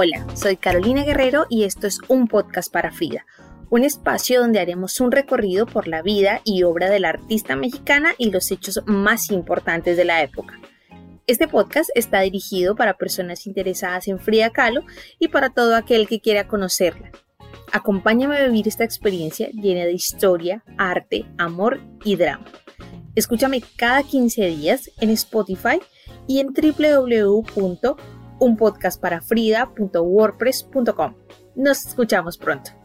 Hola, soy Carolina Guerrero y esto es un podcast para Frida, un espacio donde haremos un recorrido por la vida y obra de la artista mexicana y los hechos más importantes de la época. Este podcast está dirigido para personas interesadas en Frida Kahlo y para todo aquel que quiera conocerla. Acompáñame a vivir esta experiencia llena de historia, arte, amor y drama. Escúchame cada 15 días en Spotify y en www.unpodcastparafrida.wordpress.com. Nos escuchamos pronto.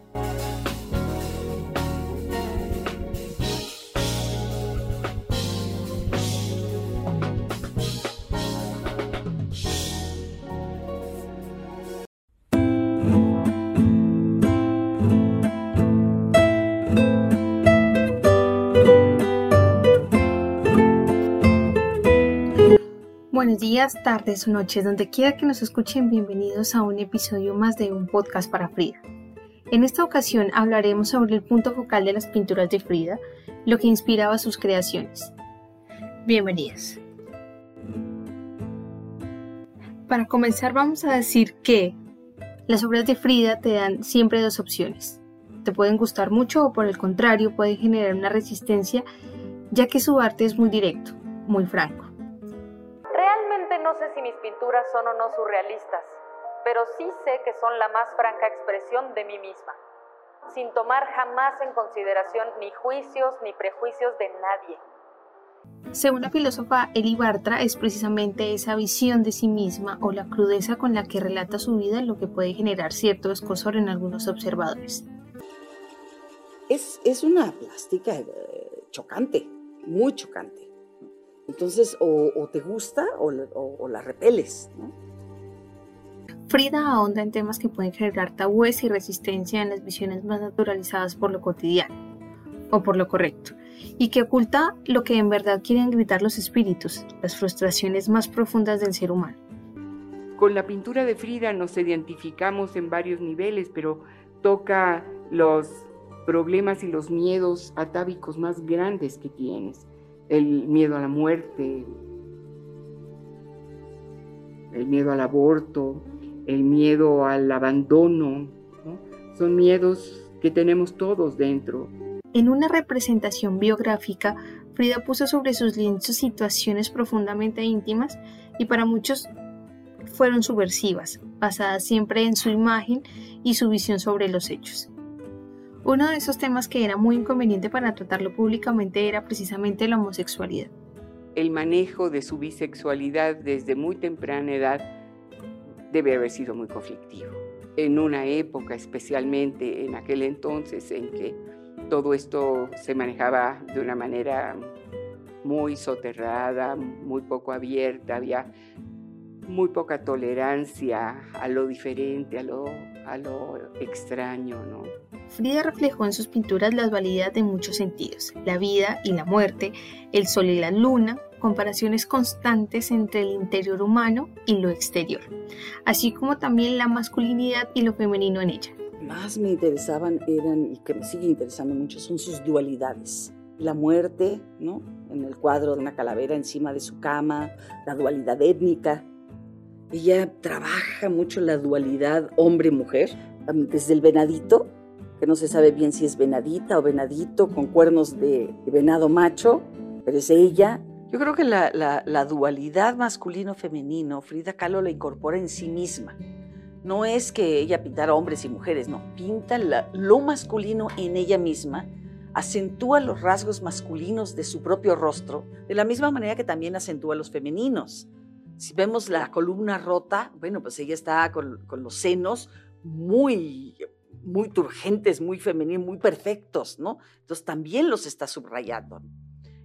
Buenos días, tardes o noches, donde quiera que nos escuchen, bienvenidos a un episodio más de un podcast para Frida. En esta ocasión hablaremos sobre el punto focal de las pinturas de Frida, lo que inspiraba sus creaciones. Bienvenidas. Para comenzar vamos a decir que las obras de Frida te dan siempre dos opciones. Te pueden gustar mucho o por el contrario pueden generar una resistencia ya que su arte es muy directo, muy franco mis pinturas son o no surrealistas, pero sí sé que son la más franca expresión de mí misma, sin tomar jamás en consideración ni juicios ni prejuicios de nadie. Según la filósofa Eli Bartra, es precisamente esa visión de sí misma o la crudeza con la que relata su vida lo que puede generar cierto escosor en algunos observadores. Es, es una plástica eh, chocante, muy chocante. Entonces, o, te gusta o, la repeles, Frida ahonda en temas que pueden generar tabúes y resistencia en las visiones más naturalizadas por lo cotidiano o por lo correcto, y que oculta lo que en verdad quieren gritar los espíritus, las frustraciones más profundas del ser humano. Con la pintura de Frida nos identificamos en varios niveles, pero toca los problemas y los miedos atávicos más grandes que tienes el miedo a la muerte, el miedo al aborto, el miedo al abandono, son miedos que tenemos todos dentro. En una representación biográfica, Frida puso sobre sus lienzos situaciones profundamente íntimas y para muchos fueron subversivas, basadas siempre en su imagen y su visión sobre los hechos. Uno de esos temas que era muy inconveniente para tratarlo públicamente era precisamente la homosexualidad. El manejo de su bisexualidad desde muy temprana edad debe haber sido muy conflictivo. En una época, especialmente en aquel entonces en que todo esto se manejaba de una manera muy soterrada, muy poco abierta, había muy poca tolerancia a lo diferente, a lo, a lo extraño, ¿no? Frida reflejó en sus pinturas la dualidad de muchos sentidos, la vida y la muerte, el sol y la luna, comparaciones constantes entre el interior humano y lo exterior, así como también la masculinidad y lo femenino en ella. Más me interesaban eran, y que me sigue interesando mucho, son sus dualidades. La muerte, ¿no? En el cuadro de una calavera encima de su cama, la dualidad étnica. Ella trabaja mucho la dualidad hombre-mujer, desde el venadito que no se sabe bien si es venadita o venadito con cuernos de, venado macho, pero es ella. Yo creo que la, dualidad masculino-femenino, Frida Kahlo la incorpora en sí misma. No es que ella pintara hombres y mujeres, no, pinta lo masculino en ella misma, acentúa los rasgos masculinos de su propio rostro, de la misma manera que también acentúa los femeninos. Si vemos la columna rota, bueno, pues ella está con, con los senos muy muy turgentes, muy femeninos, muy perfectos, ¿no? Entonces también los está subrayando.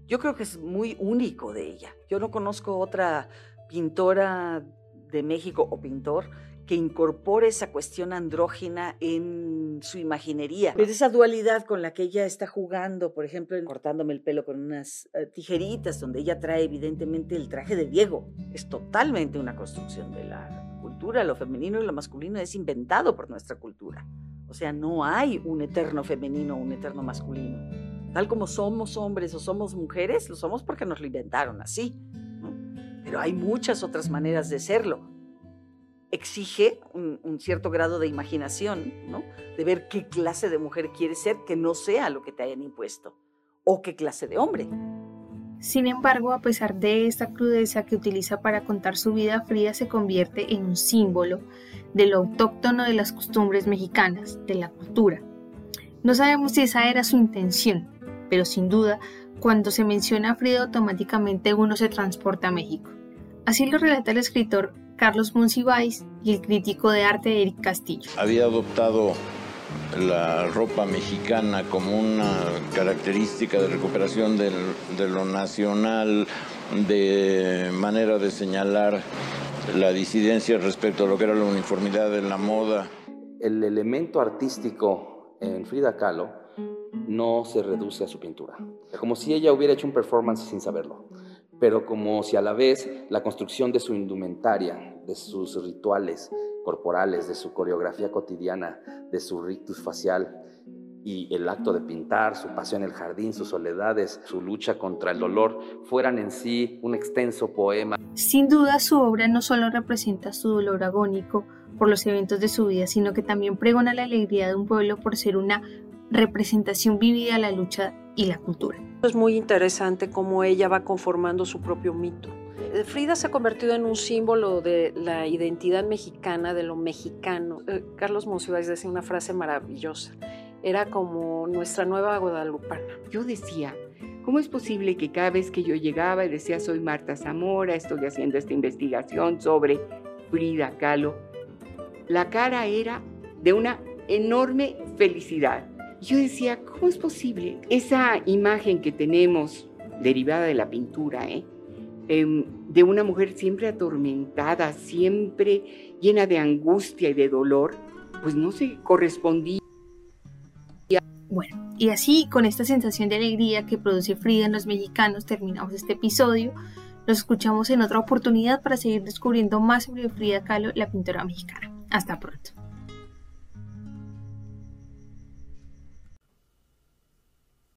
Yo creo que es muy único de ella. Yo no conozco otra pintora de México o pintor que incorpore esa cuestión andrógina en su imaginería. Pero esa dualidad con la que ella está jugando, por ejemplo, cortándome el pelo con unas eh, tijeritas, donde ella trae evidentemente el traje de Diego, es totalmente una construcción de la cultura. Lo femenino y lo masculino es inventado por nuestra cultura. O sea, no hay un eterno femenino o un eterno masculino. Tal como somos hombres o somos mujeres, lo somos porque nos lo inventaron así. Pero hay muchas otras maneras de serlo. exige un, cierto grado de imaginación, ¿no? De ver qué clase de mujer quieres ser que no sea lo que te hayan impuesto, o qué clase de hombre. Sin embargo, a pesar de esta crudeza que utiliza para contar su vida, Frida se convierte en un símbolo de lo autóctono de las costumbres mexicanas, de la cultura. No sabemos si esa era su intención, pero sin duda, cuando se menciona a Frida automáticamente uno se transporta a México. Así lo relata el escritor Carlos Monsiváis y el crítico de arte Eric Castillo. Había adoptado la ropa mexicana como una característica de recuperación de lo nacional, de manera de señalar la disidencia respecto a lo que era la uniformidad de la moda. El elemento artístico en Frida Kahlo no se reduce a su pintura, como si ella hubiera hecho un performance sin saberlo pero como si a la vez la construcción de su indumentaria, de sus rituales corporales, de su coreografía cotidiana, de su rictus facial y el acto de pintar, su pasión en el jardín, sus soledades, su lucha contra el dolor, fueran en sí un extenso poema. Sin duda su obra no solo representa su dolor agónico por los eventos de su vida, sino que también pregona la alegría de un pueblo por ser una representación vivida de la lucha y la cultura. Es muy interesante cómo ella va conformando su propio mito. Eh, Frida se ha convertido en un símbolo de la identidad mexicana, de lo mexicano. Eh, Carlos Monsiváis decía una frase maravillosa. Era como nuestra nueva guadalupana. Yo decía, ¿cómo es posible que cada vez que yo llegaba y decía soy Marta Zamora, estoy haciendo esta investigación sobre Frida Kahlo, la cara era de una enorme felicidad yo decía, ¿cómo es posible? Esa imagen que tenemos derivada de la pintura, ¿eh? Em, de una mujer siempre atormentada, siempre llena de angustia y de dolor, pues no se correspondía. Bueno, y así con esta sensación de alegría que produce Frida en los mexicanos terminamos este episodio. Nos escuchamos en otra oportunidad para seguir descubriendo más sobre Frida Kahlo, la pintora mexicana. Hasta pronto.